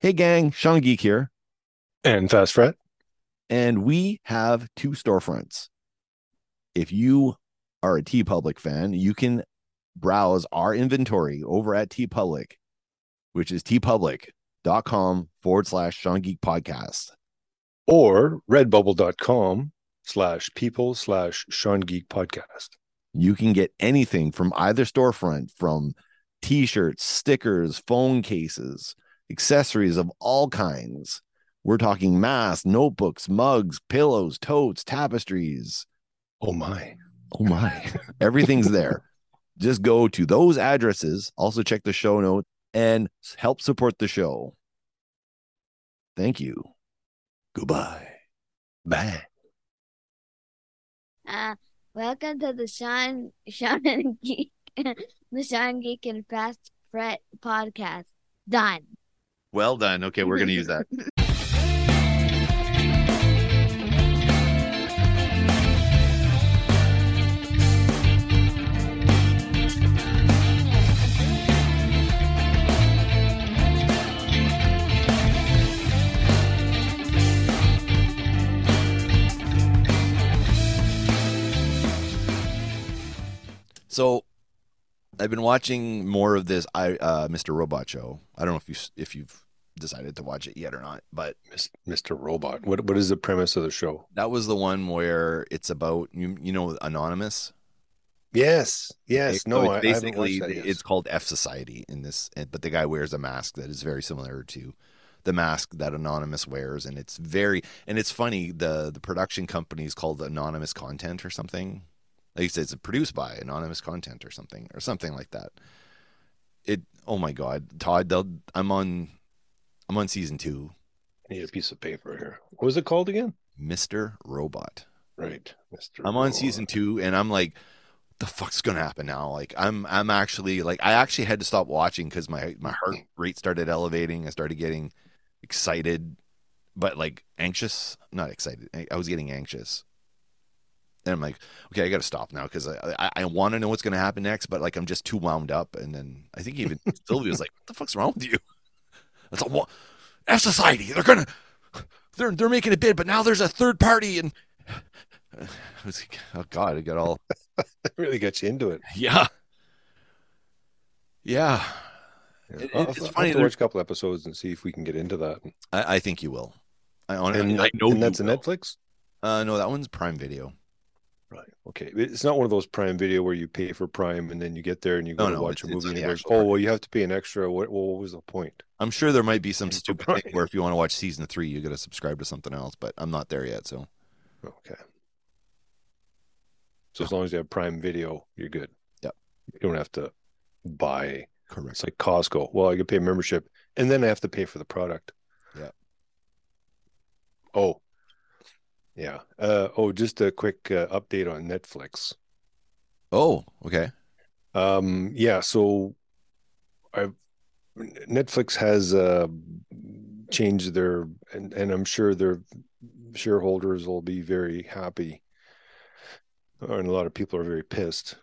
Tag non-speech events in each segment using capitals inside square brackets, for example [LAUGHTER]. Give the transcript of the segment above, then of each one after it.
Hey, gang, Sean Geek here. And Fast Fret. And we have two storefronts. If you are a Tee Public fan, you can browse our inventory over at Tee Public, which is teepublic.com forward slash Sean Geek podcast. Or redbubble.com slash people slash Sean Geek podcast. You can get anything from either storefront from t shirts, stickers, phone cases, accessories of all kinds. We're talking masks, notebooks, mugs, pillows, totes, tapestries. Oh my. Oh my. [LAUGHS] Everything's there. Just go to those addresses. Also, check the show notes and help support the show. Thank you. Goodbye. Bye. Uh, welcome to the Sean Sean and Geek [LAUGHS] the Sean Geek and Fast Fret podcast. Done. Well done. Okay, we're going to use that. [LAUGHS] So, I've been watching more of this I uh, Mr. Robot show. I don't know if you if you've decided to watch it yet or not, but Mr. Robot. What what is the premise of the show? that was the one where it's about you you know Anonymous. Yes. Yes. So no, it's I, I basically that yet. it's called Fsociety in this, but the guy wears a mask that is very similar to the mask that Anonymous wears, and it's very and it's funny. the The production company is called Anonymous Content or something. Like you said, it's produced by Anonymous Content or something or something like that. It. Oh my God, Todd! I'm on. I'm on season two, I need a piece of paper here. What was it called again? Mister Robot. Right. Mr. I'm on Robot. season two, and I'm like, the fuck's gonna happen now? Like, I'm I'm actually like, I actually had to stop watching because my my heart [LAUGHS] rate started elevating. I started getting excited, but like anxious. Not excited. I, I was getting anxious, and I'm like, okay, I got to stop now because I I, I want to know what's gonna happen next, but like I'm just too wound up. And then I think even [LAUGHS] Sylvia was like, what the fuck's wrong with you? That's a what? Fsociety. They're gonna. They're they're making a bid, but now there's a third party and. I was like, oh God, I got all It [LAUGHS] really got you into it. yeah, yeah. Yeah. It- I'll, it's I'll funny, have to there- watch a couple episodes and see if we can get into that. I, I think you will. I honestly, And, I know and you that's a. Netflix? Uh, no, that one's Prime Video. Right. Okay. It's not one of those Prime Video where you pay for Prime and then you get there and you go No, to no, watch a movie and it goes, oh, well, you have to pay an extra. What, what was the point? I'm sure there might be some [LAUGHS] stupid Prime. thing where if you want to watch season three, you got to subscribe to something else. But I'm not there yet, so Okay. So as long as you have Prime Video, you're good. Yep. You don't have to buy. correct. It's like Costco. Well, I could pay a membership and then I have to pay for the product. Yeah. Oh. Yeah. Uh, oh, just a quick uh, update on Netflix. Oh, okay. Um, yeah, so I've Netflix has uh changed their and, and I'm sure their shareholders will be very happy. And a lot of people are very pissed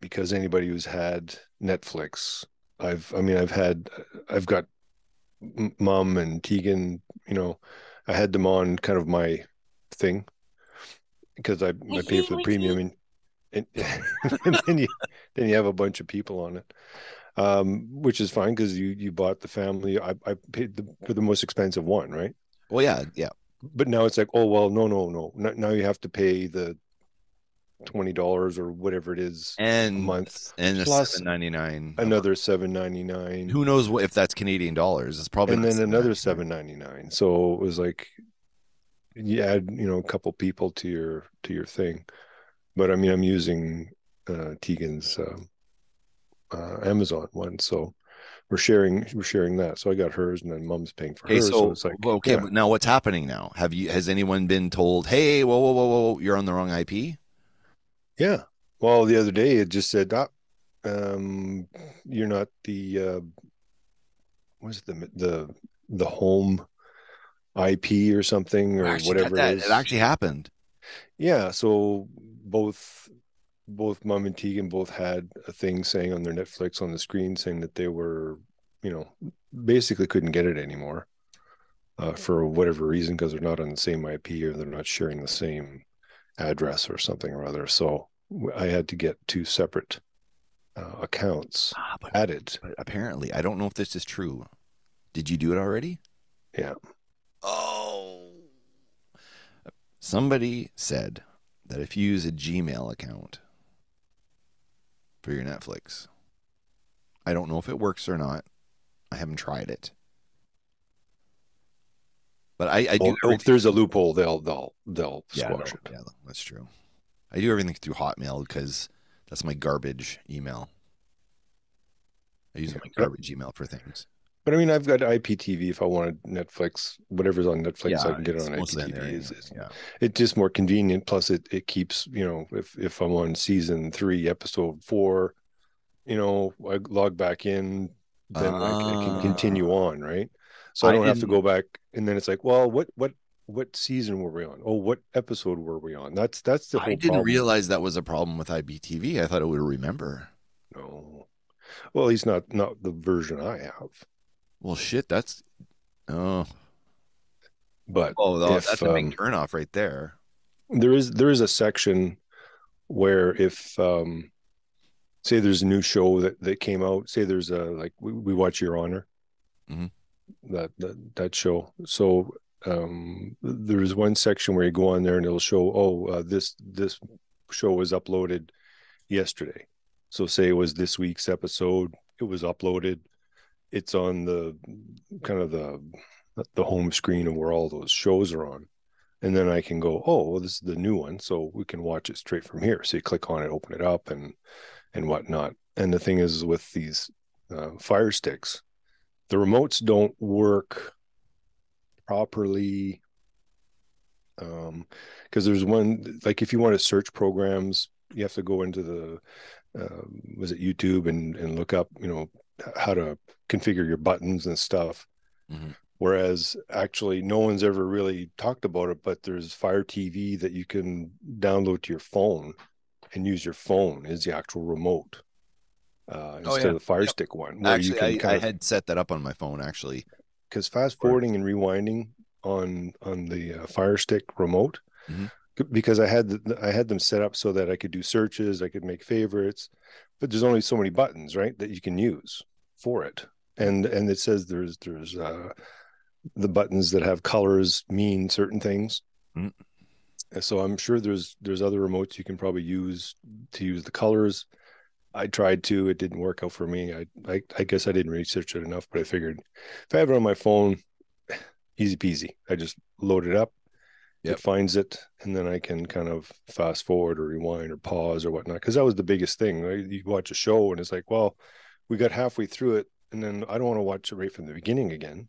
because anybody who's had Netflix, I've I mean I've had I've got mom and Tegan, you know, I had them on kind of my thing because I, I pay for the premium and and, [LAUGHS] and then you then you have a bunch of people on it um which is fine because you you bought the family i i paid the, for the most expensive one right Well, yeah, yeah. but now it's like oh well no no no N- now you have to pay the twenty dollars or whatever it is And month and the plus seven ninety nine. another seven ninety nine Who knows what if that's Canadian dollars? It's probably and then another $7.99. seven ninety nine so it was like you add you know a couple people to your to your thing but i mean i'm using uh tegan's um uh amazon one so we're sharing we're sharing that so i got hers and then mom's paying for Okay, hers so, so, it's like okay, yeah. but now what's happening now? Have you has anyone been told, "Hey, whoa, whoa, whoa, whoa, you're on the wrong IP"? yeah well the other day it just said ah, um you're not the uh what's it, the the the home ip or something or I actually got whatever it is It actually happened. Yeah, so both both mom and Tegan both had a thing saying on their Netflix on the screen saying that they were you know, basically couldn't get it anymore uh, for whatever reason because they're not on the same IP or they're not sharing the same address or something or other. So I had to get two separate uh, accounts Ah, but, added. but apparently, I don't know if this is true. Did you do it already? Yeah. Oh. Somebody said that if you use a Gmail account for your Netflix, I don't know if it works or not. I haven't tried it. But I, I do. If there's a loophole, they'll they'll they'll squash it. yeah, that's true. I do everything through Hotmail because that's my garbage email. I use my garbage email for things. But I mean, I've got IPTV. If I wanted Netflix, whatever's on Netflix, I can get it on in there IPTV. It's, anyways, yeah. it's just more convenient. Plus, it it keeps you know if if I'm on season three, episode four, you know, I log back in, then I, can, I can continue ah. on, right? So I I don't have to go back. And then it's like, well, what what what season were we on? Oh, what episode were we on? That's that's the whole I didn't problem. realize that was a problem with IPTV. I thought it would remember. No. Well, at least not not the version I have. Well, shit, that's oh, But oh, If, that's a um, big turnoff right there. there is there is a section where if um say there's a new show that that came out say there's a like we, we watch your honor Mhm. that, that that show so um there's one section where you go on there and it'll show oh uh, this this show was uploaded yesterday so say it was this week's episode it was uploaded it's on the kind of the the home screen of where all those shows are on and then I can go, oh, well, this is the new one, so we can watch it straight from here. So you click on it, open it up, and and whatnot. And the thing is, with these uh, Fire Sticks, the remotes don't work properly. Um, because there's one like if you want to search programs, you have to go into the uh, was it YouTube and and look up, you know, how to configure your buttons and stuff Mhm. whereas actually no one's ever really talked about it but there's fire tv that you can download to your phone and use your phone as the actual remote uh, Oh, instead yeah. of the fire Yep. stick one where Actually, you can I, I had set that up on my phone. Actually, because fast forwarding and rewinding on on the uh, fire stick remote Mhm. Because i had the, i had them set up so that i could do searches i could make favorites but there's only so many buttons right that you can use for it. And and it says there's there's uh the buttons that have colors mean certain things. Mm. So i'm sure there's there's other remotes you can probably use to use the colors. I tried to it didn't work out for me. I i, I guess i didn't research it enough but i figured if i have it on my phone [SIGHS] easy peasy. I just load it up Yep. it finds it and then i can kind of fast forward or rewind or pause or whatnot because that was the biggest thing right? you watch a show and it's like well we got halfway through it and then i don't want to watch it right from the beginning again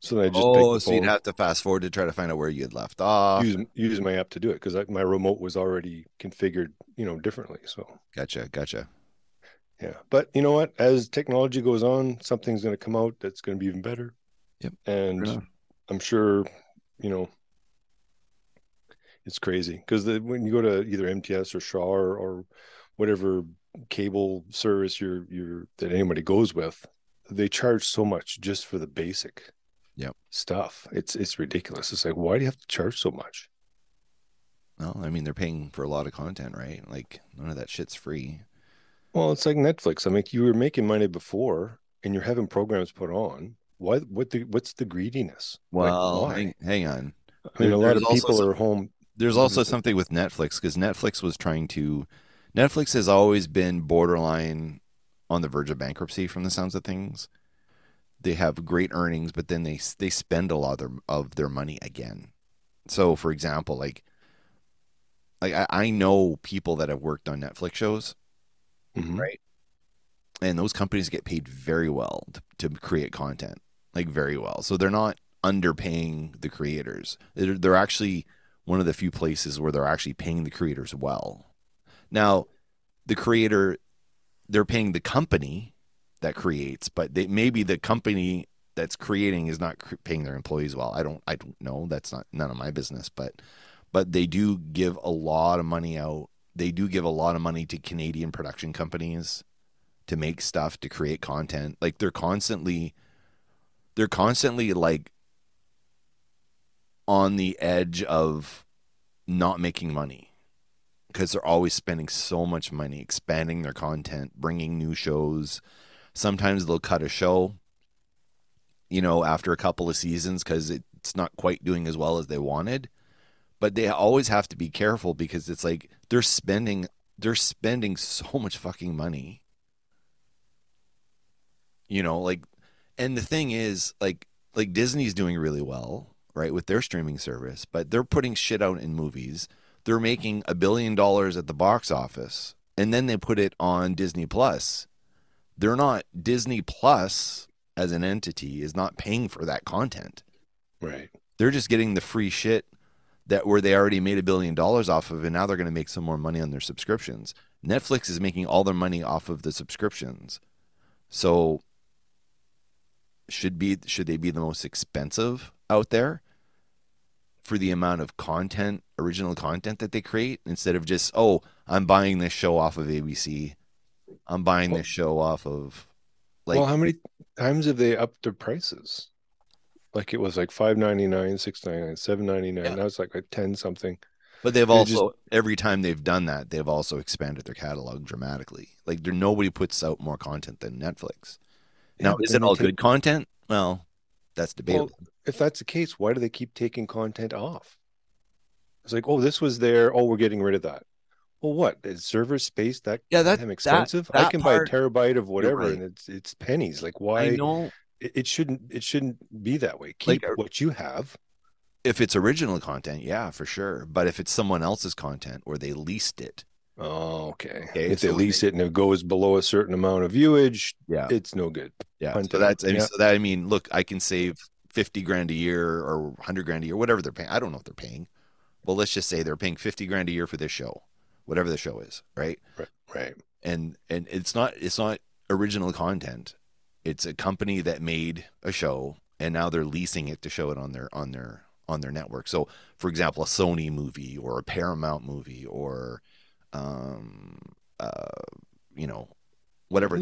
so then i just oh, so you'd have to fast forward to try to find out where you had left off. use use my app to do it because my remote was already configured you know differently so Gotcha, gotcha. yeah but you know what as technology goes on something's going to come out that's going to be even better Yep, and i'm sure you know it's crazy because when you go to either mts or shaw or, or whatever cable service you're you're that anybody goes with they charge so much just for the basic Yep. stuff it's it's ridiculous it's like why do you have to charge so much Well, I mean, they're paying for a lot of content, right? Like none of that shit's free. Well, it's like Netflix. I mean, you were making money before, and you're having programs put on. Why? What? The, what's the greediness? Well, why? hang, hang on. I mean, a lot of people some- are home. There's also something with Netflix because Netflix was trying to. Netflix has always been borderline on the verge of bankruptcy, from the sounds of things. They have great earnings, but then they they spend a lot of their, of their money again. So, for example, like like I, I know people that have worked on Netflix shows, Mhm. Right. and those companies get paid very well to, to create content, like very well. So they're not underpaying the creators. They're, they're actually one of the few places where they're actually paying the creators well. Now, the creator, they're paying the company that creates, but they maybe the company that's creating is not paying their employees well. I don't, I don't know. That's not none of my business, but but they do give a lot of money out. They do give a lot of money to Canadian production companies to make stuff to create content. Like they're constantly they're constantly like on the edge of not making money because they're always spending so much money expanding their content, bringing new shows. Sometimes they'll cut a show, you know, after a couple of seasons because it's not quite doing as well as they wanted. But they always have to be careful because it's like they're spending they're spending so much fucking money. You know, like and the thing is like like Disney's doing really well, right, with their streaming service, but they're putting shit out in movies they're making a billion dollars at the box office and then they put it on Disney Plus. They're not Disney Plus as an entity is not paying for that content. Right. They're just getting the free shit that where they already made a billion dollars off of and now they're going to make some more money on their subscriptions. Netflix is making all their money off of the subscriptions. So should be should they be the most expensive out there? For the amount of content, original content that they create instead of just, oh, I'm buying this show off of ABC. I'm buying this show off of like Well, how many times have they upped their prices? Like it was like five ninety nine, six ninety nine, seven ninety nine. Yeah. Now it's like like ten something. But they've also just, every time they've done that, they've also expanded their catalog dramatically. Like there nobody puts out more content than Netflix. Now, yeah, is it all good content? Well, that's debatable. Well, if that's the case, why do they keep taking content off? It's like, oh, this was there. Oh, we're getting rid of that. Well, what is server space that yeah that expensive? That, that I can part, buy a terabyte of whatever, right. and it's it's pennies. Like why? I know it, it shouldn't it shouldn't be that way. Keep like, what you have. If it's original content, yeah, for sure. But if it's someone else's content or they leased it, Oh, okay. okay if so they lease they, it and it goes below a certain amount of viewage, yeah, it's no good. Yeah. So that's I mean, yeah. so that I mean, look, I can save 50 grand a year or 100 grand a year, whatever they're paying. I don't know what they're paying. Well, let's just say they're paying 50 grand a year for this show, whatever the show is, right? Right. Right. And and it's not it's not original content. It's a company that made a show and now they're leasing it to show it on their on their on their network. So, for example, a Sony movie or a Paramount movie or um uh you know whatever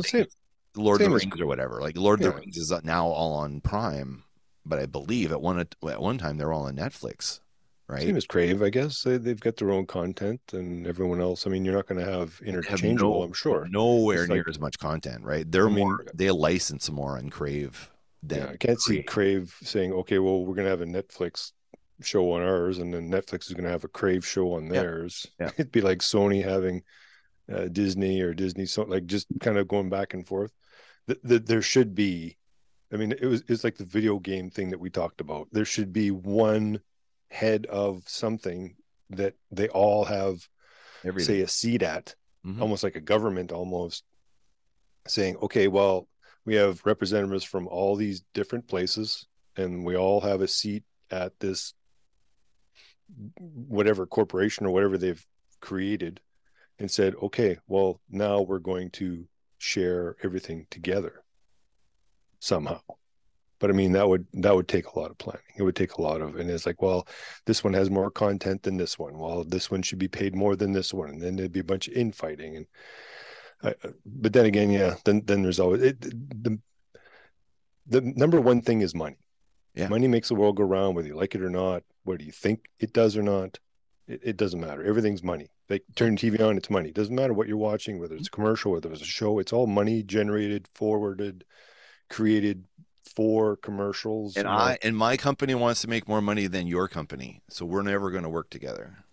Lord of the Rings or whatever. Like Lord yeah. of the Rings is now all on Prime but I believe at one at one time they're all on Netflix, right? Same as Crave, I guess. They, have got their own content, and everyone else. I mean, you're not going to have interchangeable. Have no, I'm sure. Nowhere near as much content, right? They're I mean, more. They license more on Crave. Than yeah, I can't Crave. see Crave saying, "Okay, well, we're going to have a Netflix show on ours, and then Netflix is going to have a Crave show on theirs." Yeah. yeah. [LAUGHS] It'd be like Sony having uh, Disney or Disney, so like just kind of going back and forth. The, the, there should be I mean, it was it's like the video game thing that we talked about. There should be one head of something that they all have, Everything. say, a seat at, mm-hmm. almost like a government, almost saying, okay, well, we have representatives from all these different places, and we all have a seat at this whatever corporation or whatever they've created, and said, okay, well, now we're going to share everything together somehow. But i mean that would that would take a lot of planning. It would take a lot of and it's like well this one has more content than this one. Well this one should be paid more than this one and then there'd be a bunch of infighting and I, but then again yeah then then there's always it, the the number one thing is money. Yeah. money makes the world go round whether you like it or not whether you think it does or not it, it doesn't matter. Everything's money. They turn TV on, it's money. It doesn't matter what you're watching, whether it's a commercial, whether it's a show, it's all money generated, forwarded, created four commercials. And I and my company wants to make more money than your company, so we're never going to work together.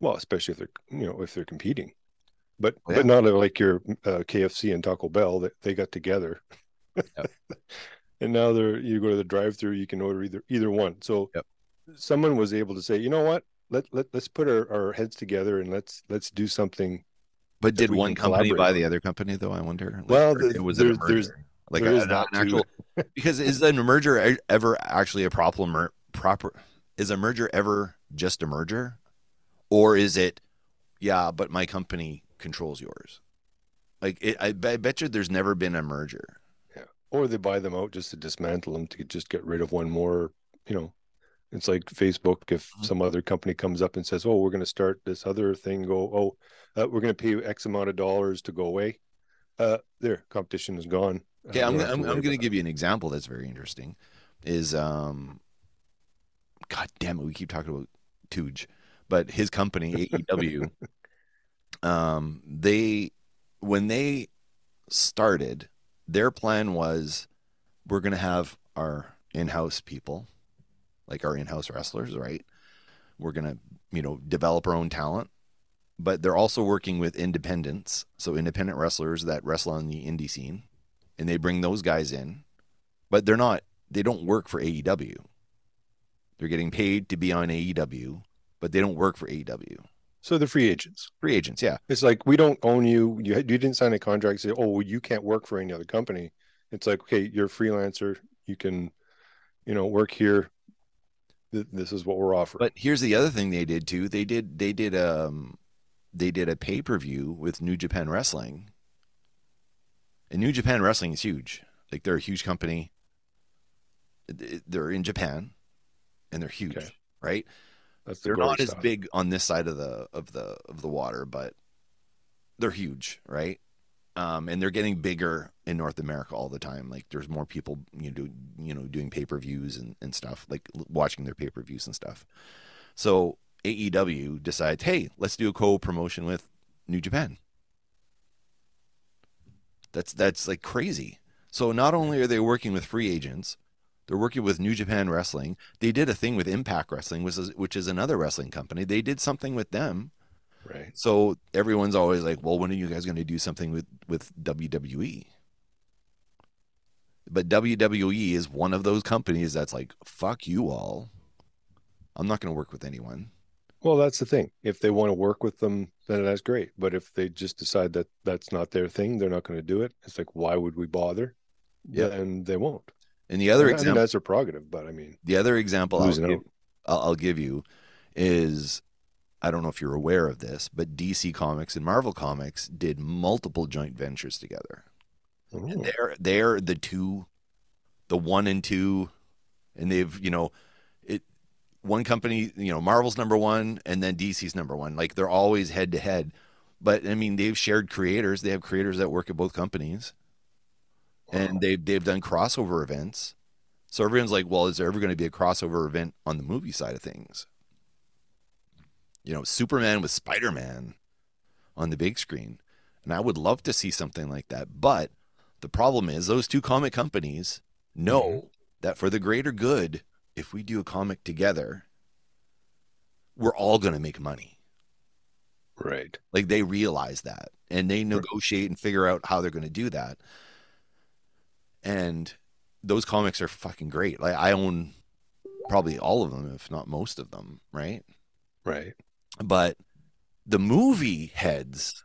Well, especially if they're you know if they're competing, but yeah. but not like your uh, KFC and Taco Bell that they, they got together. Yep. [LAUGHS] and now they're you go to the drive-through, you can order either either one. So yep. someone was able to say, you know what, let let let's put our, our heads together and let's let's do something. But did one company buy the other company though? I wonder. Like, well, the, it was there's, there's like a, an actual [LAUGHS] because is a merger ever actually a problem proper is a merger ever just a merger? Or is it yeah but my company controls yours? Like it, I, I bet you there's never been a merger. Yeah. Or they buy them out just to dismantle them to just get rid of one more you know? It's like facebook if mm-hmm. some other company comes up and says oh we're going to start this other thing go oh uh, we're going to pay you x amount of dollars to go away. Uh, their competition is gone. Okay, Uh, I'm I'm, I'm going to give you an example that's very interesting. Is um, God damn it, we keep talking about Tooge, but his company AEW, [LAUGHS] um, they when they started, their plan was we're going to have our in-house people, like our in-house wrestlers, right? We're going to you know develop our own talent, but they're also working with independents, so independent wrestlers that wrestle on the indie scene and they bring those guys in, but they're not, they don't work for AEW. They're getting paid to be on AEW, but they don't work for AEW. So they're free agents. Free agents, yeah. It's like we don't own you. You you didn't sign a contract. Say, oh, well, you can't work for any other company. It's like, okay, you're a freelancer. You can, you know, work here. This is what we're offering. But here's the other thing they did too. They did they did um they did a pay-per-view with New Japan Wrestling. And New Japan Wrestling is huge. Like they're a huge company. They're in Japan and they're huge, Okay. right? That's the they're not as big on this side of the of the of the water, but they're huge, right? Um, and they're getting bigger in North America all the time. Like there's more people, you know, do, you know, doing pay per views and, and stuff, like watching their pay per views and stuff. So AEW decides, hey, let's do a co promotion with New Japan. That's that's like crazy. So not only are they working with free agents, they're working with New Japan Wrestling. They did a thing with Impact Wrestling, which is which is another wrestling company. They did something with them. right. So everyone's always like, "Well, when are you guys going to do something with with WWE?" But WWE is one of those companies that's like, "Fuck you all. I'm not going to work with anyone." Well, that's the thing. If they want to work with them, then that's great. But if they just decide that that's not their thing, they're not going to do it. It's like, why would we bother? Yeah. And they won't. And the other I mean, example, that's their prerogative. But I mean, the other example I'll give. I'll, give you is I don't know if you're aware of this, but DC Comics and Marvel Comics did multiple joint ventures together. Oh, they're they're the two the one and two and they've you know one company you know marvel's number one and then dc's number one. Like they're always head to head. But i mean they've shared creators. They have creators that work at both companies. And they've they've done crossover events. So everyone's like well is there ever going to be a crossover event on the movie side of things? You know superman with spider-man on the big screen. And i would love to see something like that. But the problem is those two comic companies know Mhm. that for the greater good, if we do a comic together, we're all going to make money. right. Like they realize that and they negotiate and figure out how they're going to do that. And those comics are fucking great. Like I own probably all of them, if not most of them, right? Right. But the movie heads,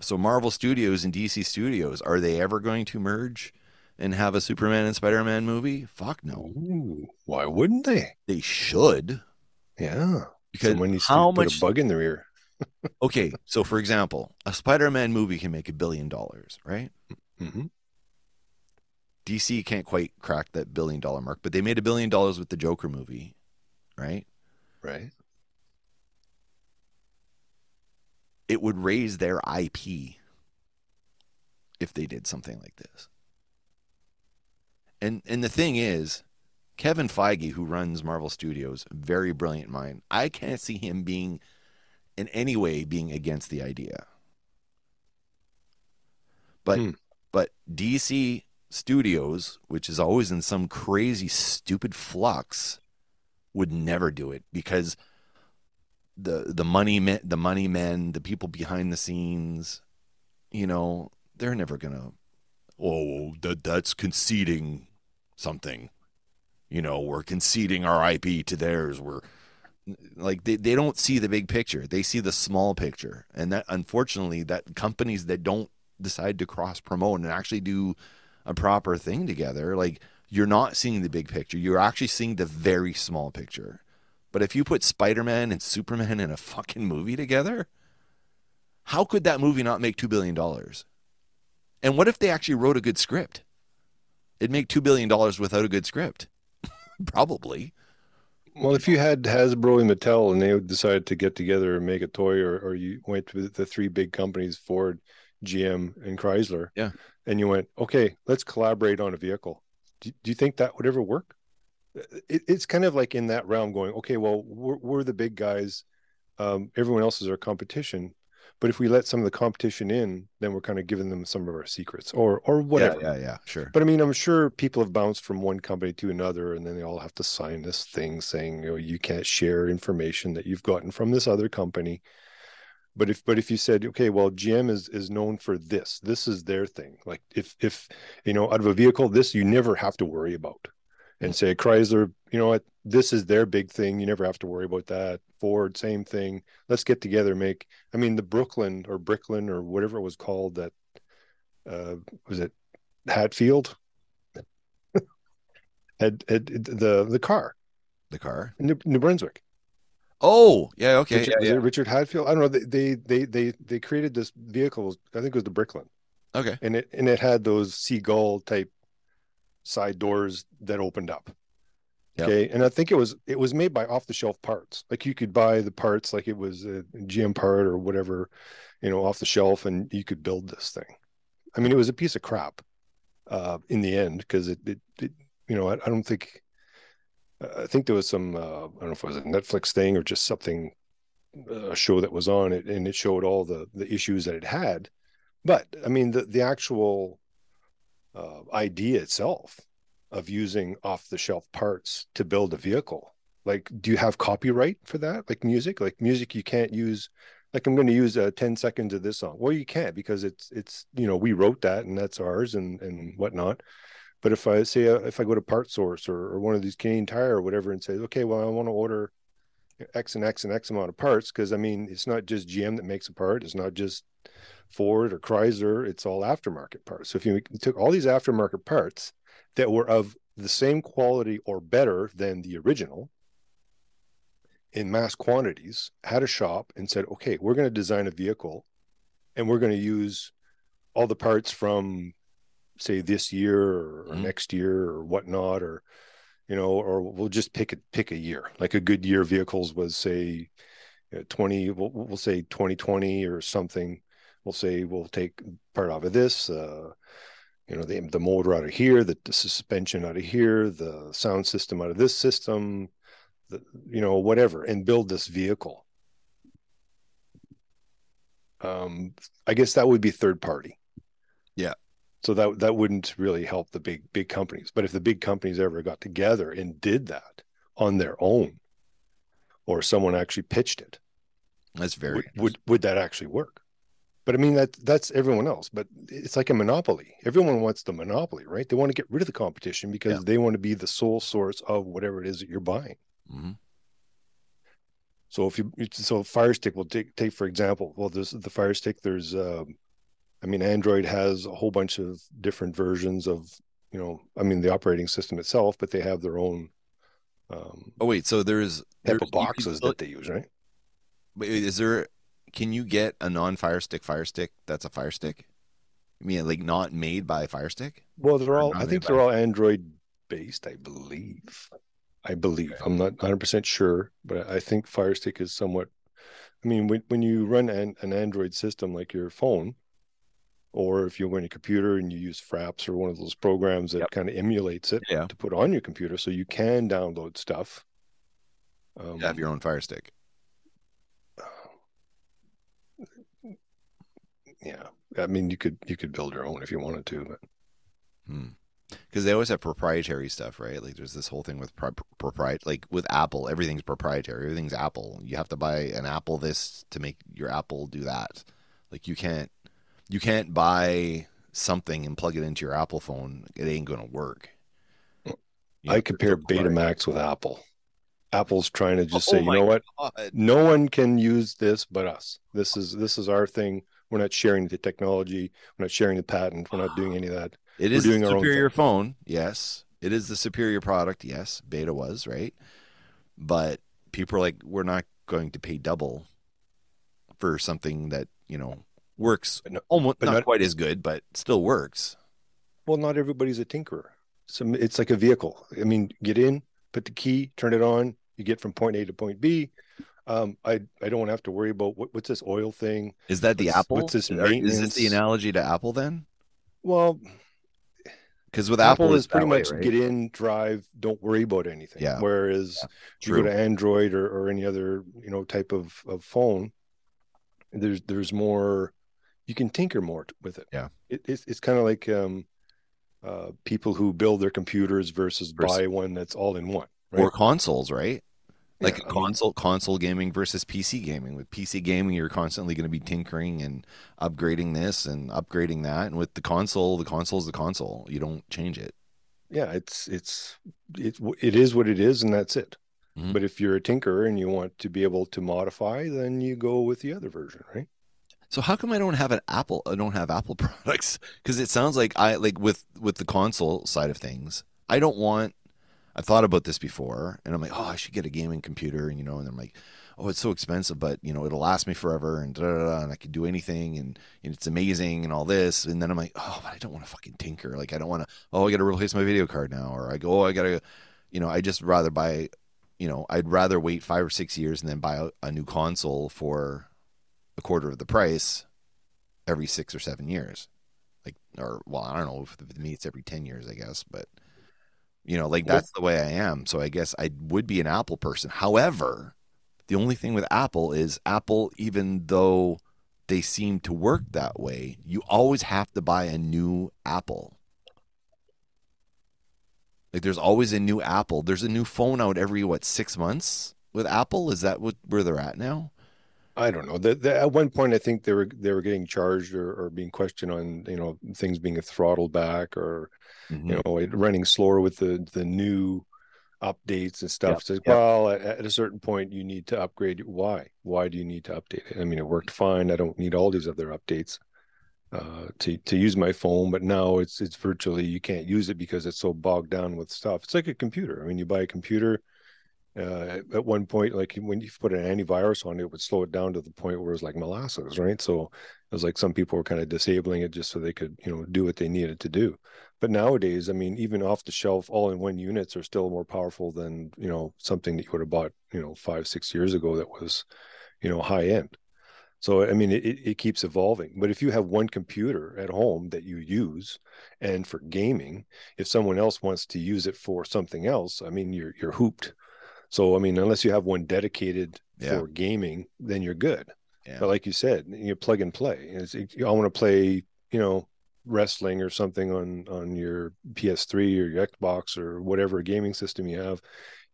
so Marvel Studios and DC Studios, are they ever going to merge and have a Superman and Spider Man movie? Fuck no. Ooh, why wouldn't they? They should. Yeah. Because Someone needs how to put much a bug in their ear. [LAUGHS] Okay, so for example, a Spider-Man movie can make a billion dollars, right? hmm DC can't quite crack that billion dollar mark, but they made a billion dollars with the Joker movie, right? Right. It would raise their IP if they did something like this. And and the thing is, Kevin Feige, who runs Marvel Studios, very brilliant mind. I can't see him being in any way being against the idea. But Hmm. but DC Studios, which is always in some crazy stupid flux, would never do it because the the money men, the money men, the people behind the scenes, you know, they're never gonna. Oh, that that's conceding something. You know, we're conceding our IP to theirs. We're like they, they don't see the big picture. They see the small picture. And that unfortunately that companies that don't decide to cross promote and actually do a proper thing together, like you're not seeing the big picture. You're actually seeing the very small picture. But if you put Spider-Man and Superman in a fucking movie together, how could that movie not make 2 billion dollars? And what if they actually wrote a good script? It'd make 2 billion dollars without a good script. [LAUGHS] Probably. Well, if you had Hasbro and Mattel and they decided to get together and make a toy, or, or you went to the three big companies, Ford, GM and Chrysler. Yeah. And you went, okay, let's collaborate on a vehicle. Do, do you think that would ever work? It, it's kind of like in that realm going, okay, well, we're, we're the big guys. Um, everyone else is our competition. But if we let some of the competition in, then we're kind of giving them some of our secrets or or whatever. Yeah, yeah, yeah, sure. But I mean, I'm sure people have bounced from one company to another, and then they all have to sign this thing saying, you know, you can't share information that you've gotten from this other company. But if but if you said, okay, well, GM is is known for this, this is their thing. Like if if you know, out of a vehicle, this you never have to worry about. And say Chrysler, you know what, this is their big thing. You never have to worry about that. Ford, same thing. Let's get together, make. I mean, the Brooklyn or Bricklin or whatever it was called that uh was it Hatfield [LAUGHS] had, had the the car The car. New, New Brunswick. Oh, yeah, okay. Richard, yeah, yeah. Richard Hatfield? I don't know. They, they they they they created this vehicle. I think it was the Bricklin, Okay. and it and it had those seagull type side doors that opened up. Yep. Okay, and I think it was it was made by off the shelf parts. Like you could buy the parts like it was a GM part or whatever, you know, off the shelf, and you could build this thing. I mean, it was a piece of crap uh, in the end because it, it, it, you know, I, I don't think. I think there was some. Uh, I don't know if it was a Netflix thing or just something, uh, a show that was on it, and it showed all the the issues that it had. But I mean, the the actual uh, idea itself of using off the shelf parts to build a vehicle. Like, do you have copyright for that? Like music, like music, you can't use. Like, I'm going to use uh, 10 seconds of this song. Well, you can't because it's it's you know we wrote that and that's ours and and whatnot. But if I say uh, if I go to PartSource or, or one of these Canadian Tire or whatever and say, okay, well, I want to order X and X and X amount of parts because I mean it's not just GM that makes a part. It's not just Ford or Chrysler. It's all aftermarket parts. So if you took all these aftermarket parts that were of the same quality or better than the original in mass quantities, had a shop and said, okay, we're going to design a vehicle and we're going to use all the parts from say this year or, Mhm. next year or whatnot, or you know, or we'll just pick a pick a year. Like a good year vehicles was say uh, 20, we'll, we'll say 2020 or something. We'll say we'll take part out of this, uh, you know, the the motor out of here, the, the suspension out of here, the sound system out of this system, the you know, whatever, and build this vehicle. Um, I guess that would be third party. Yeah. So that that wouldn't really help the big big companies. But if the big companies ever got together and did that on their own, or someone actually pitched it, That's very would, would would that actually work? But I mean that that's everyone else. But it's like a monopoly. Everyone wants the monopoly, right? They want to get rid of the competition because Yeah. they want to be the sole source of whatever it is that you're buying. hmm So if you so Fire Stick will take take for example, well there's the Fire Stick. There's um, I mean Android has a whole bunch of different versions of you know I mean the operating system itself, but they have their own um, Oh wait, so there's type there's- of boxes still- that they use, right? Wait, is there? Can you get a non-Fire Stick Fire Stick that's a Fire Stick? I mean, like not made by Fire Stick? Well, they're all I think they're all Android based, I believe. I believe. I'm not 100% sure, but I think Fire Stick is somewhat I mean, when when you run an, an Android system like your phone, or if you're running a computer and you use Fraps or one of those programs that Yep. kind of emulates it Yeah. to put on your computer, so you can download stuff. Um, You have your own Fire Stick. Yeah, I mean, you could you could build your own if you wanted to, but hmm. Because they always have proprietary stuff, right? Like there's this whole thing with pro- proprietary, like with Apple, everything's proprietary. Everything's Apple. You have to buy an Apple this to make your Apple do that. Like you can't, you can't buy something and plug it into your Apple phone. It ain't gonna work. You I compare. Betamax with Apple. Apple's trying to just Oh say, you know what? No one can use this but us. This is this is our thing. We're not sharing the technology. We're not sharing the patent. We're not doing any of that. It is doing superior phone, yes. It is the superior product, yes. Beta was right, but people are like, we're not going to pay double for something that you know works But no- almost but not, not- quite as good, but still works. Well, not everybody's a tinkerer. So it's like a vehicle. I mean, get in, put the key, turn it on. You get from point A to point B. Um, I I don't have to worry about what, what's this oil thing. Is that the What's- Apple? what's this Or is this the analogy to Apple then? Well, Because with Apple, Apple, is it's pretty way, much right? get in, drive, don't worry about anything. Yeah. Whereas you go to Android or, or any other you know type of, of phone, there's there's more, you can tinker more with it. Yeah. it, it's it's kind of like um, uh, people who build their computers versus Versus- buy one that's all in one. or consoles, right? Like Yeah, I mean- console console gaming versus PC gaming. With PC gaming, you're constantly going to be tinkering and upgrading this and upgrading that. And with the console, the console is the console. You don't change it. yeah, it's it's it it is what it is, and that's it. Mhm. But if you're a tinkerer and you want to be able to modify, then you go with the other version, right? So how come I don't have an Apple? I don't have Apple [LAUGHS] products because it sounds like I like with with the console side of things. I don't want. I've thought about this before, and I'm like, oh, I should get a gaming computer, and you know, and I'm like, oh, it's so expensive, but you know, it'll last me forever, and da da da, and I can do anything, and, and it's amazing, and all this, and then I'm like, oh, but I don't want to fucking tinker. Like, I don't want to. Oh, I got to replace my video card now, or I go, oh, I gotta, you know, I just rather buy. You know, I'd rather wait five or six years and then buy a, a new console for a quarter of the price every six or seven years. Like, or well, I don't know. If me, it's every ten years, I guess. But you know, like that's the way I am. So I guess I would be an Apple person. However, the only thing with Apple is Apple, even though they seem to work that way, you always have to buy a new Apple. Like, there's always a new Apple. There's a new phone out every what six months with Apple. Is that what where they're at now? I don't know. The, the, at one point, I think they were they were getting charged or, or being questioned on you know things being throttled back or Mm-hmm. you know it running slower with the the new updates and stuff. Yep, It's like, yep. well, at, at a certain point, you need to upgrade. Why? Why do you need to update it? I mean, it worked fine. I don't need all these other updates uh, to to use my phone. But now it's it's virtually you can't use it because it's so bogged down with stuff. It's like a computer. I mean, you buy a computer. Uh, at one point, like when you put an antivirus on it, it would slow it down to the point where it was like molasses, right? So it was like some people were kind of disabling it just so they could, you know, do what they needed to do. But nowadays, I mean, even off the shelf, all in one units are still more powerful than, you know, something that you would have bought, you know, five, six years ago that was, you know, high end. So, I mean, it, it keeps evolving. But if you have one computer at home that you use and for gaming, if someone else wants to use it for something else, I mean, you're, you're hooped. So, I mean, unless you have one dedicated Yeah. for gaming, then you're good. Yeah. But like you said, you plug and play. It's, I want to play, you know, wrestling or something on on your PS3 or your Xbox or whatever gaming system you have.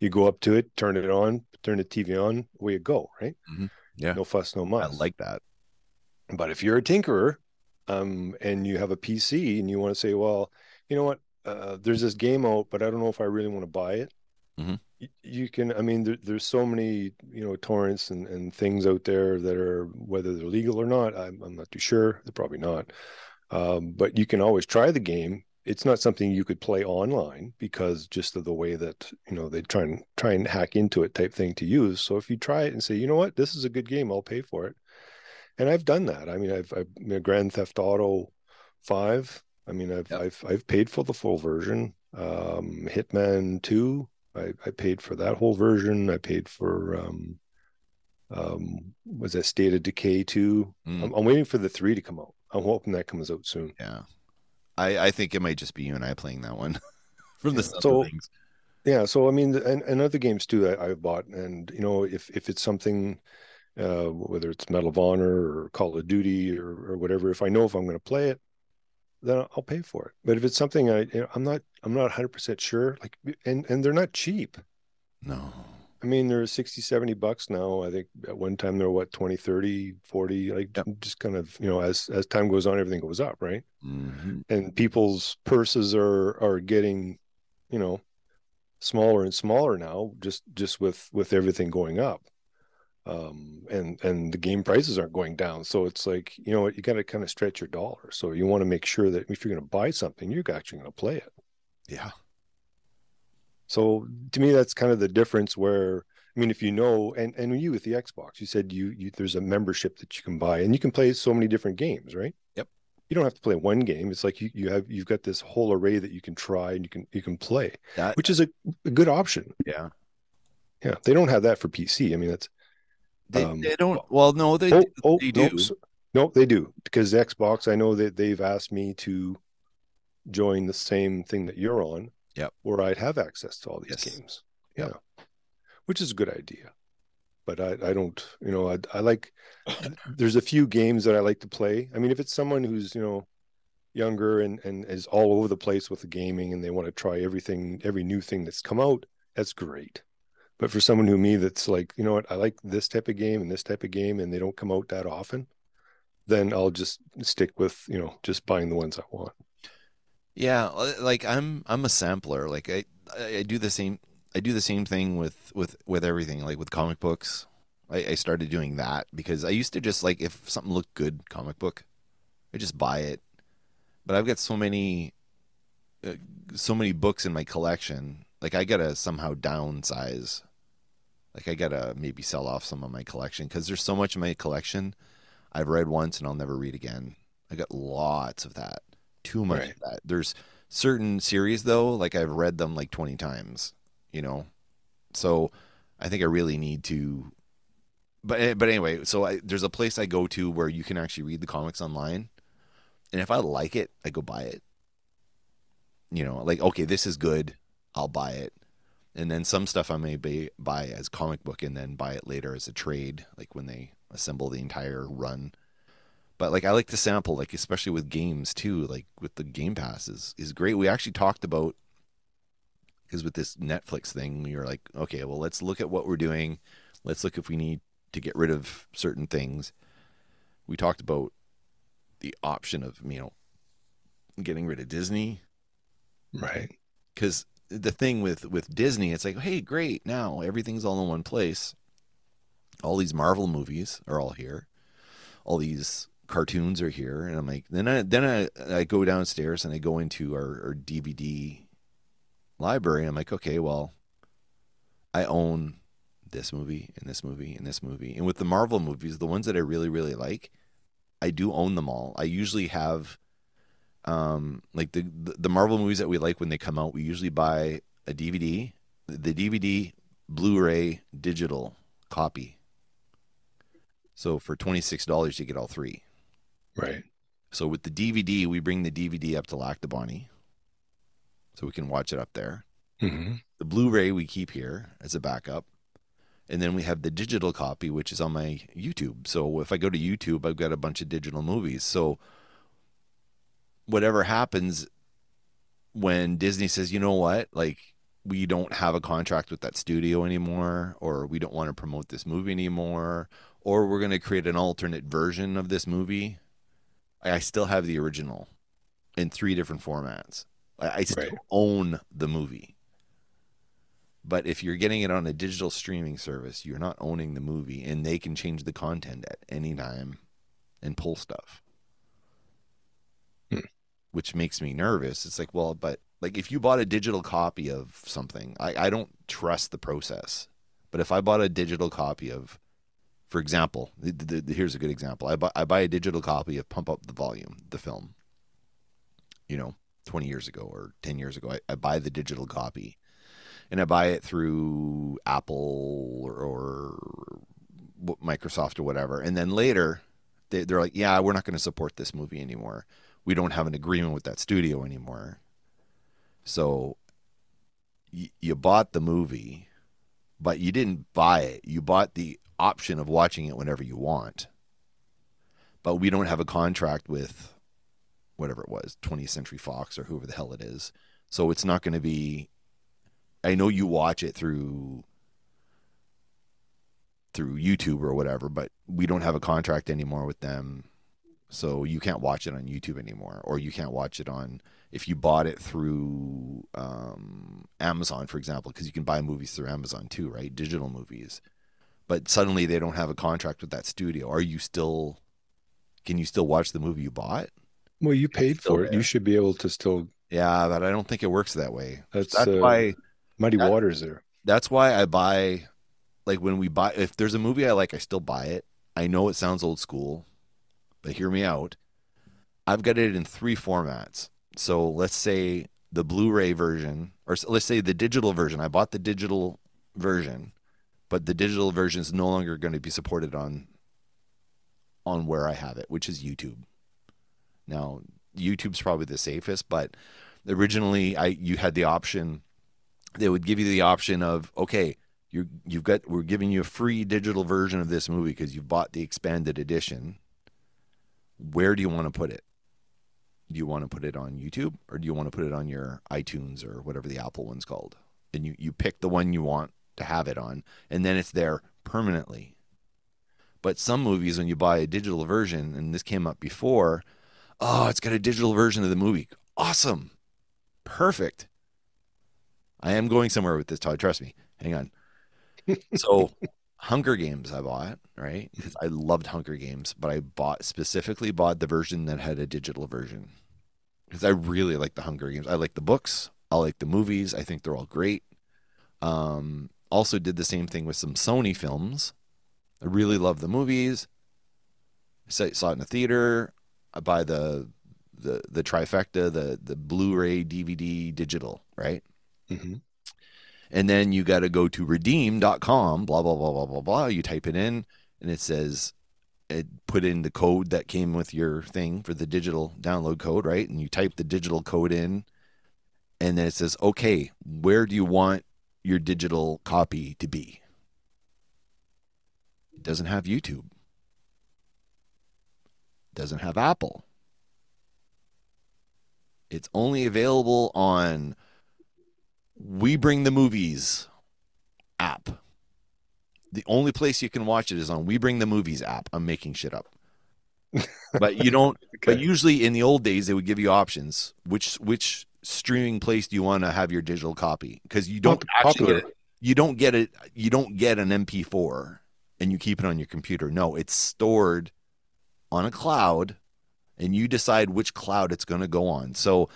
You go up to it, turn it on, turn the TV on, away you go, right? Mhm. Yeah. No fuss, no muss. I like that. But if you're a tinkerer, um, and you have a PC and you want to say, well, you know what, uh, there's this game out, but I don't know if I really want to buy it. Mhm. Y- You can, I mean, there, there's so many, you know, torrents and, and things out there that are, whether they're legal or not, I'm, I'm not too sure. They're probably not. Um, but you can always try the game. It's not something you could play online because just of the way that you know they try and try and hack into it type thing to use. So if you try it and say, you know what, this is a good game, I'll pay for it. And I've done that. I mean, I've, I've you know, Grand Theft Auto Five. I mean, I've Yep. I've I've paid for the full version. Um, Hitman Two. I, I paid for that whole version. I paid for um, um, was that State of Decay Two. Mm. I'm, I'm waiting for the three to come out. I'm hoping that comes out soon. Yeah. I, I think it might just be you and I playing that one [LAUGHS] from the Yeah. sound So- of things. Yeah, so I mean, and, and other games too I, I've bought, and you know, if if it's something, uh, whether it's Medal of Honor or Call of Duty or or whatever, if I know if I'm going to play it, then I'll pay for it. But if it's something I, you know, I'm not, I'm not 100 percent sure. Like, and and they're not cheap. No. I mean, they're 60, 70 bucks now. I think at one time they were what 20, 30, 40, like Yep. just kind of, you know, as as time goes on, everything goes up, right? hmm and people's purses are are getting you know smaller and smaller now just just with with everything going up um and and the game prices aren't going down so it's like you know what you got to kind of stretch your dollar so you want to make sure that if you're going to buy something you're actually going to play it Yeah. So to me that's kind of the difference where i mean if you know and and you with the xbox you said you, you there's a membership that you can buy and you can play so many different games right Yep. you don't have to play one game it's like you, you have you've got this whole array that you can try and you can you can play That which is a, a good option yeah. yeah they don't have that for pc i mean that's They, Um, they don't. Well, no, they oh, oh, they do. so- no, they do because Xbox. I know that they've asked me to join the same thing that you're on. Yep. Where I'd have access to all these Yes. games. Yeah. Which is a good idea. But I, I don't, you know, I, I like. [LAUGHS] there's a few games that I like to play. I mean, if it's someone who's you know younger and and is all over the place with the gaming and they want to try everything, every new thing that's come out, that's great. But for someone who me that's like, you know what, I like this type of game and this type of game, and they don't come out that often, then I'll just stick with you know just buying the ones I want. Yeah, uh, like I'm I'm a sampler. Like I I do the same I do the same thing with with with everything. Like with comic books, I, I started doing that because I used to just like if something looked good, comic book, I just buy it. But I've got so many uh, so many books in my collection. Like I gotta somehow downsize. Like I gotta maybe sell off some of my collection because there's so much in my collection I've read once and I'll never read again. I got lots of that. Too much Right. of that. There's certain series though, like I've read them like 20 times, you know. So I think I really need to but eh, but anyway, so I, there's a place I go to where you can actually read the comics online. And if I like it, I go buy it. You know, like okay, this is good, I'll buy it. And then some stuff I may be, buy as comic book and then buy it later as a trade, like when they assemble the entire run. But like I like to sample, like especially with games too, like with the Game Pass is, is great. We actually talked about because with this Netflix thing, we were like, okay, well let's look at what we're doing. Let's look if we need to get rid of certain things. We talked about the option of, you know, getting rid of Disney Right. because the thing with with Disney, it's like, hey, great, now everything's all in one place. All these Marvel movies are all here. All these cartoons are here, and I'm like, then I then I, I go downstairs and I go into our, our DVD library. I'm like, okay, well, I own this movie and this movie and this movie, and with the Marvel movies, the ones that I really really like, I do own them all. I usually have um like the the Marvel movies that we like when they come out, we usually buy a DVD, the DVD, Blu-ray, digital copy. So for twenty six dollars, you get all three. Right. So with the DVD, we bring the DVD up to Lactabani, so we can watch it up there. hmm The Blu-ray we keep here as a backup, and then we have the digital copy, which is on my YouTube. So if I go to YouTube, I've got a bunch of digital movies. So whatever happens when Disney says, you know what, like we don't have a contract with that studio anymore, or we don't want to promote this movie anymore, or we're going to create an alternate version of this movie, I still have the original in three different formats. I, I still Right. own the movie. But if you're getting it on a digital streaming service, you're not owning the movie, and they can change the content at any time and pull stuff, Hmm. which makes me nervous. It's like, well, but like if you bought a digital copy of something, I, I don't trust the process. But if I bought a digital copy of, for example, the, the, the- here's a good example. I buy, I buy a digital copy of Pump Up the Volume, the film, you know, 20 years ago or 10 years ago. I, I buy the digital copy and I buy it through Apple or, or Microsoft or whatever. And then later, they, they're like, yeah, we're not going to support this movie anymore. We don't have an agreement with that studio anymore. So you bought the movie, but you didn't buy it. You bought the option of watching it whenever you want. But we don't have a contract with whatever it was, 20th Century Fox or whoever the hell it is. So it's not going to be I know you watch it through through YouTube or whatever, but we don't have a contract anymore with them. So you can't watch it on YouTube anymore, or you can't watch it on if you bought it through um, Amazon, for example, because you can buy movies through Amazon too, right? Digital movies. But suddenly they don't have a contract with that studio. Are you still? Can you still watch the movie you bought? Well, you paid for it. You should be able to still. Yeah, but I don't think it works that way. That's, That's uh, why muddy that- waters there. that's why I buy like when we buy if there's a movie I like, I still buy it. I know it sounds old school, but hear me out. I've got it in three formats. So let's say the Blu-ray version, or let's say the digital version. I bought the digital version, but the digital version is no longer going to be supported on on where I have it, which is YouTube. Now, YouTube's probably the safest, but originally I you had the option they would give you the option of okay, you you've got we're giving you a free digital version of this movie because you bought the expanded edition. Where do you want to put it? Do you want to put it on YouTube or do you want to put it on your iTunes or whatever the Apple one's called? And you you pick the one you want to have it on, and then it's there permanently. But some movies, when you buy a digital version, and this came up before, oh, it's got a digital version of the movie. Awesome. Perfect. I am going somewhere with this, Todd. Trust me. Hang on. [LAUGHS] So, Hunger Games, I bought, right? Because I loved Hunger Games, but I bought specifically bought the version that had a digital version because I really like the Hunger Games. I like the books. I like the movies. I think they're all great. Um, also, did the same thing with some Sony films. I really love the movies. I saw it in the theater. I buy the the the trifecta, the the Blu-ray, DVD, digital, right? hmm And then you got to go to redeem.com, blah, blah, blah, blah, blah, blah. You type it in and it says, it put in the code that came with your thing for the digital download code, right? And you type the digital code in and then it says, okay, where do you want your digital copy to be? It doesn't have YouTube, It doesn't have Apple. It's only available on we Bring the Movies app. The only place you can watch it is on We Bring the Movies app. I'm making shit up. [LAUGHS] but you don't Okay. but usually in the old days they would give you options. Which which streaming place do you want to have your digital copy? Because you don't actually get it, you don't get it you don't get an MP4 and you keep it on your computer. No, it's stored on a cloud and you decide which cloud it's going to go on. So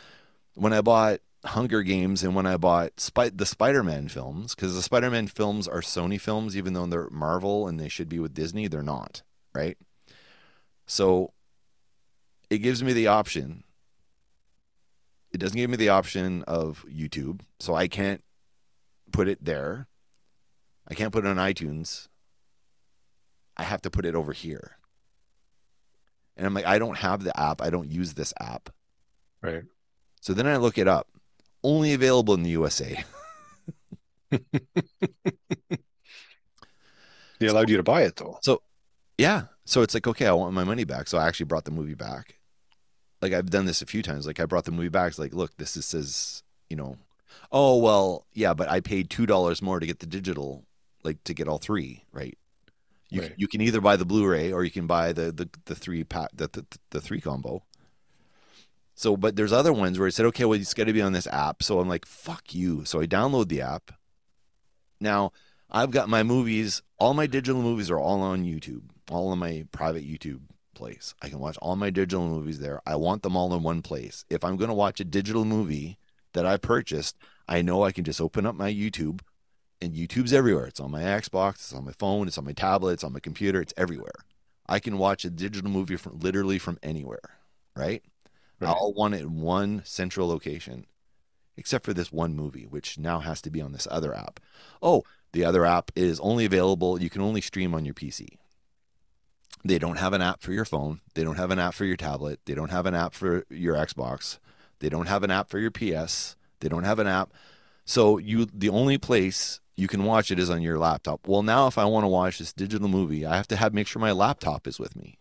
when I bought Hunger Games and when I bought Spy- the Spider-Man films, because the Spider-Man films are Sony films, even though they're Marvel and they should be with Disney, they're not, right? So it gives me the option. It doesn't give me the option of YouTube, so I can't put it there. I can't put it on iTunes. I have to put it over here. And I'm like, I don't have the app. I don't use this app. Right. So then I look it up. Only available in the USA. [LAUGHS] They allowed you to buy it though. So yeah. So it's like, okay, I want my money back. So I actually brought the movie back. Like I've done this a few times. Like I brought the movie back. It's like, look, this is says, you know, oh well, yeah, but I paid two dollars more to get the digital, like to get all three, right? You Right. you can either buy the Blu-ray or you can buy the the, the three pack the, the the three combo. So, but there's other ones where it said, okay, well, it's got to be on this app. So I'm like, fuck you. So I download the app. Now I've got my movies. All my digital movies are all on YouTube. All on my private YouTube place. I can watch all my digital movies there. I want them all in one place. If I'm going to watch a digital movie that I purchased, I know I can just open up my YouTube and YouTube's everywhere. It's on my Xbox, it's on my phone, it's on my tablet, it's on my computer, it's everywhere. I can watch a digital movie from literally from anywhere, right? Right. I'll want it in one central location, except for this one movie, which now has to be on this other app. Oh, the other app is only available, you can only stream on your PC. They don't have an app for your phone. They don't have an app for your tablet. They don't have an app for your Xbox. They don't have an app for your PS. They don't have an app. So you the only place you can watch it is on your laptop. Well, now if I want to watch this digital movie, I have to have make sure my laptop is with me.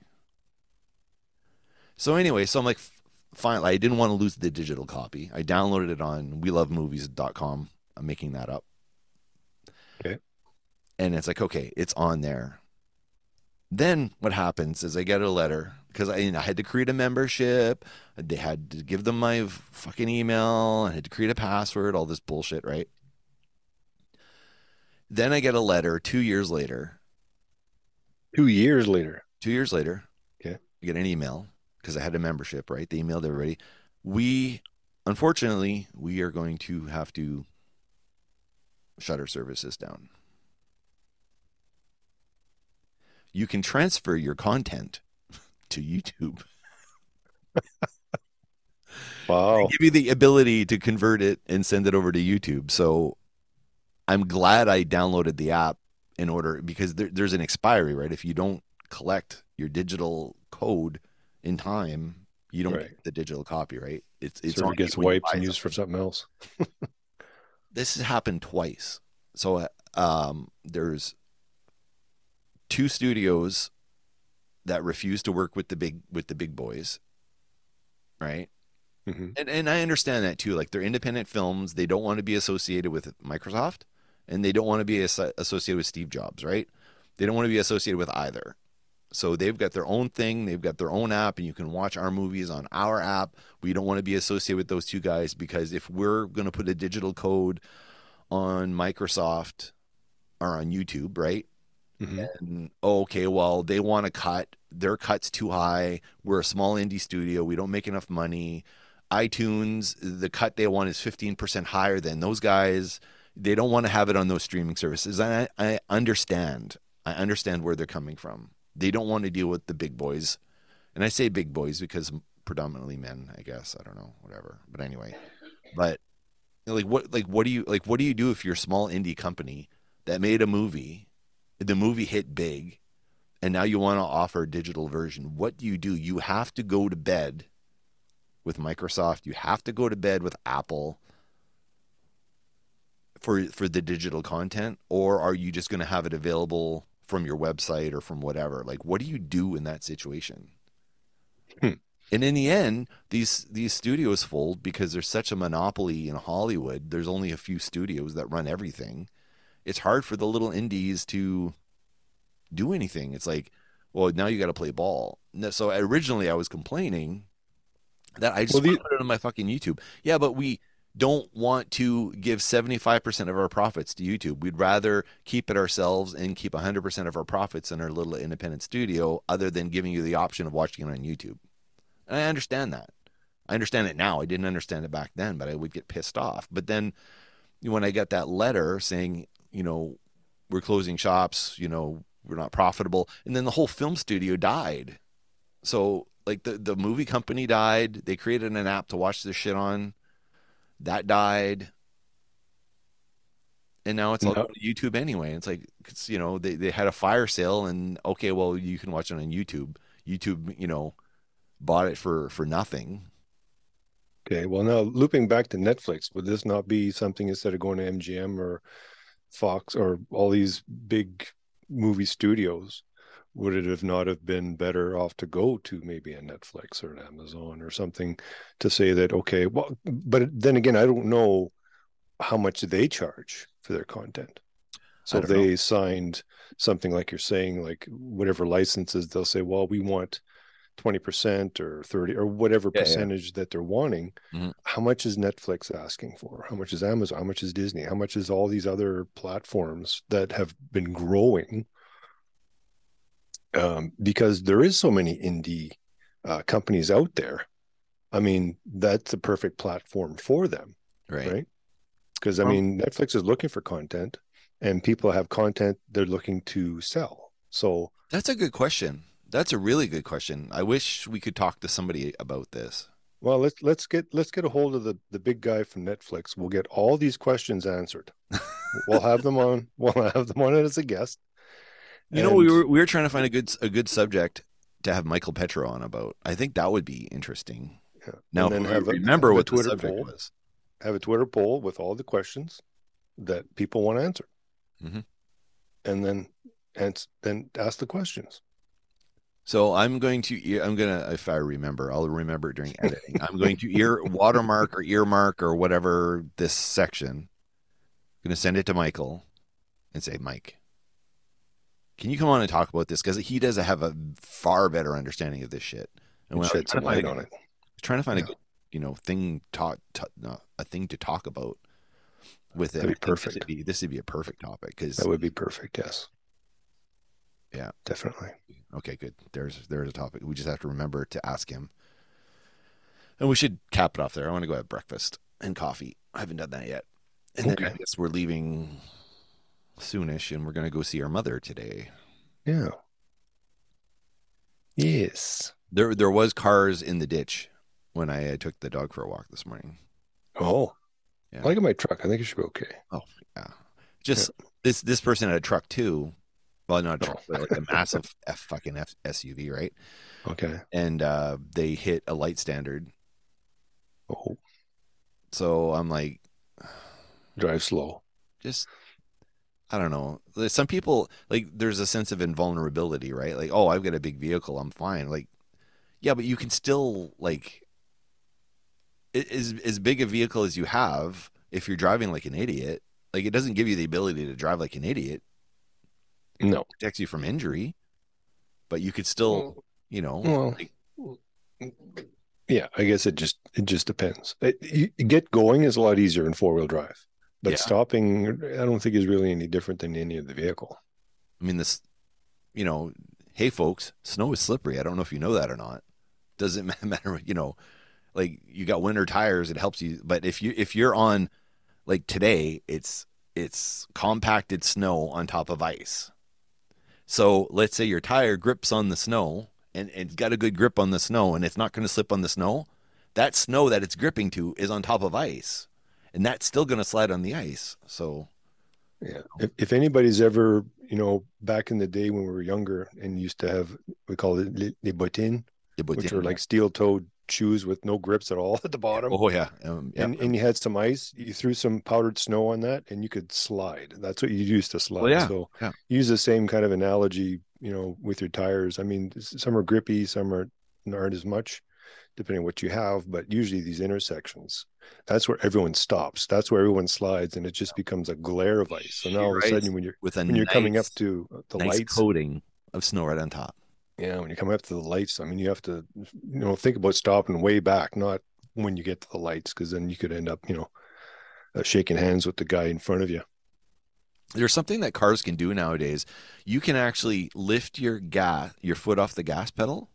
So anyway, so I'm like fine, I didn't want to lose the digital copy. I downloaded it on welovemovies.com. I'm making that up. Okay. And it's like, okay, it's on there. Then what happens is I get a letter because I, you know, I had to create a membership. They had to give them my fucking email. I had to create a password, all this bullshit, right? Then I get a letter two years later. Two years later. Two years later, Okay. I get an email because I had a membership, right? They emailed everybody. We, unfortunately, we are going to have to shut our services down. You can transfer your content to YouTube. [LAUGHS] Wow. give you the ability to convert it and send it over to YouTube. So I'm glad I downloaded the app in order because there, there's an expiry, right? If you don't collect your digital code in time, you don't Right. get the digital copy, right? It's it's Server on gets you when you wiped and used for something. something else. [LAUGHS] [LAUGHS] This has happened twice. So uh, um, there's two studios that refuse to work with the big with the big boys, right? hmm And and I understand that too. Like they're independent films, they don't want to be associated with Microsoft, and they don't want to be as- associated with Steve Jobs, right? They don't want to be associated with either. So they've got their own thing, they've got their own app, and you can watch our movies on our app. We don't want to be associated with those two guys because if we're going to put a digital code on Microsoft or on YouTube, right? Hmm and okay, well, they want to cut. Their cut's too high. We're a small indie studio. We don't make enough money. iTunes, the cut they want is 15% higher than those guys. They don't want to have it on those streaming services. And I, I understand. I understand where they're coming from. They don't want to deal with the big boys. And I say big boys because predominantly men, I guess. I don't know, whatever. But anyway, but like what like what do you like what do you do if you're a small indie company that made a movie the movie hit big and now you want to offer a digital version what do you do? You have to go to bed with microsoft. You have to go to bed with apple for for the digital content or are you just going to have it available from your website or from whatever? Like what do you do in that situation? Hmm. and in the end these these studios fold because there's such a monopoly in hollywood. There's only a few studios that run everything it's hard for the little indies to do anything. It's like, well, now you got to play ball. So originally I was complaining that I just Well, the- put it on my fucking YouTube. Yeah, but we don't want to give 75% of our profits to YouTube. We'd rather keep it ourselves and keep 100% of our profits in our little independent studio other than giving you the option of watching it on YouTube. And I understand that. I understand it now. I didn't understand it back then, but I would get pissed off. But then when I got that letter saying, you know, we're closing shops, you know, we're not profitable, and then the whole film studio died. So like the the movie company died. They created an app to watch this shit on. That died. And now it's all No. YouTube anyway. It's like it's, you know, they, they had a fire sale and okay, well you can watch it on YouTube. YouTube, you know, bought it for for nothing. Okay. Well, now looping back to Netflix, would this not be something instead of going to MGM or Fox or all these big movie studios? Would it have not have been better off to go to maybe a Netflix or an Amazon or something to say that okay, well, but then again, I don't know how much they charge for their content. So I know. they signed something like you're saying, like whatever licenses, they'll say, well, we want 20% or 30 or whatever Yeah, yeah. percentage that they're wanting. Mhm. How much is Netflix asking for? How much is Amazon? How much is Disney? How much is all these other platforms that have been growing? Um, because there is so many indie uh, companies out there. I mean, that's a perfect platform for them Right. right? Because I Well- mean, Netflix is looking for content, and people have content they're looking to sell. So That's a good question. That's a really good question. I wish we could talk to somebody about this. well, let's let's get let's get a hold of the the big guy from Netflix. We'll get all these questions answered. [LAUGHS] we'll have them on. We'll have them on as a guest. You know, we And- were we were trying to find a good a good subject to have Michael Petro on about. I think that would be interesting. Yeah. Now, And then have a- remember have a what the Twitter subject poll. was. have a Twitter poll with all the questions that people want answered, Mhm. and then and then ask the questions. So I'm going to ear- I'm gonna if I remember, I'll remember it during editing. I'm going to ear [LAUGHS] watermark or earmark or whatever this section. I'm gonna send it to Michael and say, Mike, can you come on and talk about this? Because he does have a far better understanding of this shit. And when shed trying some to find light on it. trying to find Yeah. a good, you know, thing talk, ta- no, a thing to talk about with it. That'd be think This perfect. would be, this would be a perfect topic because That would be perfect. Yes. Yeah. Definitely. okay, good. There's there's a topic. We just have to remember to ask him, and we should cap it off there. I want to go have breakfast and coffee. I haven't done that yet, and then I guess we're leaving soonish, and we're gonna go see our mother today. Yeah. Yes. There there was cars in the ditch when I took the dog for a walk this morning. Oh, Yeah. I like my truck. I think it should be okay. Oh yeah, just this this person had a truck too. Well, not a truck, but like a massive [LAUGHS] F fucking F- SUV, right? Okay. And uh, they hit a light standard. Oh, So I'm like, [SIGHS] drive slow. just I don't know. Some people like there's a sense of invulnerability, right? Like, oh, I've got a big vehicle, I'm fine. Like, yeah, but you can still like as as big a vehicle as you have, if you're driving like an idiot, like it doesn't give you the ability to drive like an idiot. No. It protects you from injury, but you could still, you know, Well, like, yeah, I guess it just it just depends. It, you, get going is a lot easier in four wheel drive, but Yeah. stopping, I don't think is really any different than any of the vehicle. I mean, this, you know, hey folks, snow is slippery. I don't know if you know that or not. Doesn't [LAUGHS] matter, you know, like you got winter tires, it helps you. But if you if you're on, like today, it's it's compacted snow on top of ice. So let's say your tire grips on the snow and, and it's got a good grip on the snow and it's not going to slip on the snow. That snow that it's gripping to is on top of ice, and that's still going to slide on the ice. So Yeah. If, if anybody's ever, you know, back in the day when we were younger and used to have, we call it les, les bottines, which are like steel toed shoes with no grips at all [LAUGHS] at the bottom. oh yeah, um, yeah. And, and you had some ice, you threw some powdered snow on that and you could slide. That's what you used to slide. yeah, So yeah. use the same kind of analogy, you know, with your tires. I mean, some are grippy, some are aren't as much, depending on what you have. But usually these intersections, that's where everyone stops. That's where everyone slides, and it just becomes a glare of ice. So now all of a sudden, when you're with a when you're coming up nice- to the nice lights, coating of snow right on top. Yeah, when you come up to the lights, I mean, you have to, you know, think about stopping way back, not when you get to the lights, because then you could end up, you know, uh, shaking hands with the guy in front of you. There's something that cars can do nowadays. You can actually lift your gas, your foot off the gas pedal,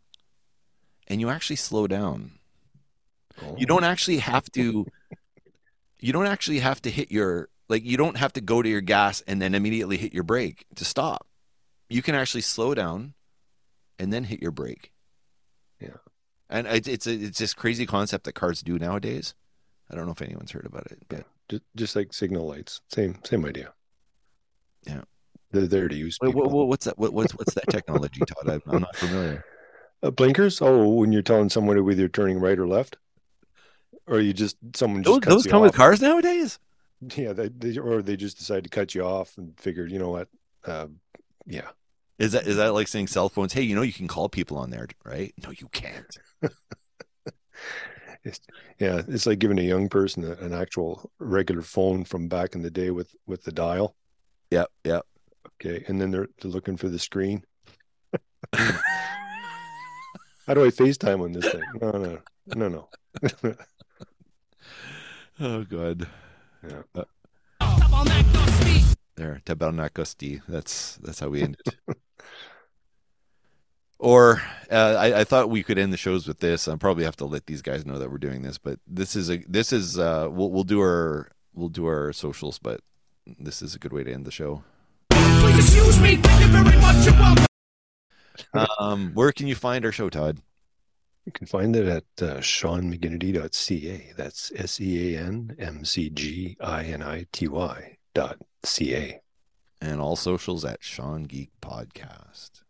and you actually slow down. You don't actually have to. You don't actually have to hit your like. You don't have to go to your gas and then immediately hit your brake to stop. You can actually slow down, and then hit your brake. Yeah. and it's it's a, it's this crazy concept that cars do nowadays. I don't know if anyone's heard about it, but just, just like signal lights, same same idea. Yeah. they're there to use. Wait, what, what's that? What, what's what's that technology, Todd? I'm, I'm not familiar. Uh, blinkers? Oh, when you're telling someone whether you're turning right or left, or you just someone just Those, those come with cars nowadays. Yeah, they, they or they just decide to cut you off and figured, you know what? Uh, yeah, Is that is that like saying cell phones? Hey, you know you can call people on there, right? No, you can't. [LAUGHS] yeah. It's like giving a young person a- an actual regular phone from back in the day with with the dial. Yep, yep. Okay, and then they're, they're looking for the screen. [LAUGHS] How do I FaceTime on this thing? No, no, no, no. [LAUGHS] oh god. Yeah. Uh, there, Tabernacosti. That's that's how we end it. Or uh, I, I thought we could end the shows with this. I probably have to let these guys know that we're doing this, but this is a this is uh we'll we'll do our we'll do our socials, but this is a good way to end the show. Excuse me, thank you very much. You're welcome. Um, where can you find our show, Todd? You can find it at uh, seanmcginity.ca. That's S E A N M C G I N I T Y dot C A. And all socials at Sean Geek Podcast.